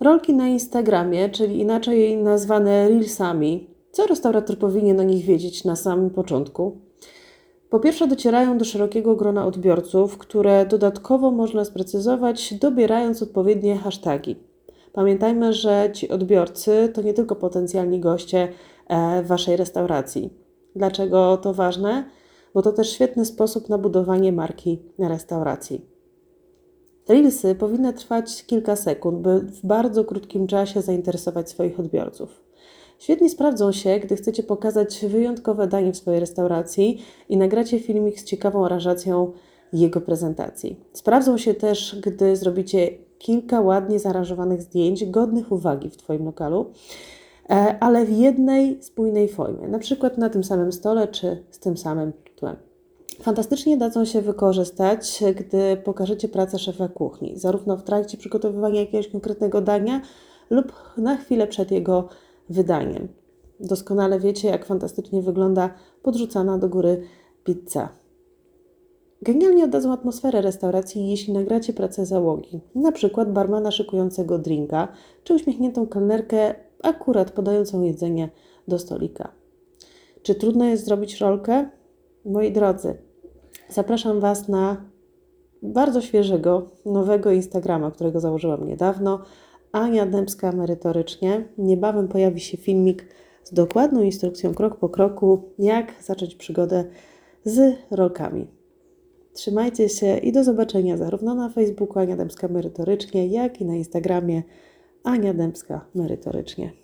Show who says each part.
Speaker 1: Rolki na Instagramie, czyli inaczej nazwane Reelsami. Co restaurator powinien o nich wiedzieć na samym początku? Po pierwsze, docierają do szerokiego grona odbiorców, które dodatkowo można sprecyzować, dobierając odpowiednie hasztagi. Pamiętajmy, że ci odbiorcy to nie tylko potencjalni goście e, Waszej restauracji. Dlaczego to ważne? Bo to też świetny sposób na budowanie marki restauracji. Reelsy powinny trwać kilka sekund, by w bardzo krótkim czasie zainteresować swoich odbiorców. Świetnie sprawdzą się, gdy chcecie pokazać wyjątkowe danie w swojej restauracji i nagracie filmik z ciekawą aranżacją jego prezentacji. Sprawdzą się też, gdy zrobicie kilka ładnie zaaranżowanych zdjęć godnych uwagi w Twoim lokalu, e, ale w jednej spójnej formie, na przykład na tym samym stole czy z tym samym tłem. Fantastycznie dadzą się wykorzystać, gdy pokażecie pracę szefa kuchni, zarówno w trakcie przygotowywania jakiegoś konkretnego dania lub na chwilę przed jego wydaniem. Doskonale wiecie, jak fantastycznie wygląda podrzucana do góry pizza. Genialnie oddadzą atmosferę restauracji, jeśli nagracie pracę załogi, na przykład barmana szykującego drinka, czy uśmiechniętą kelnerkę akurat podającą jedzenie do stolika. Czy trudno jest zrobić rolkę? Moi drodzy, zapraszam Was na bardzo świeżego, nowego Instagrama, którego założyłam niedawno. Ania Dębska merytorycznie. Niebawem pojawi się filmik z dokładną instrukcją krok po kroku, jak zacząć przygodę z rolkami. Trzymajcie się i do zobaczenia zarówno na Facebooku Ania Dębska merytorycznie, jak i na Instagramie Ania Dębska merytorycznie.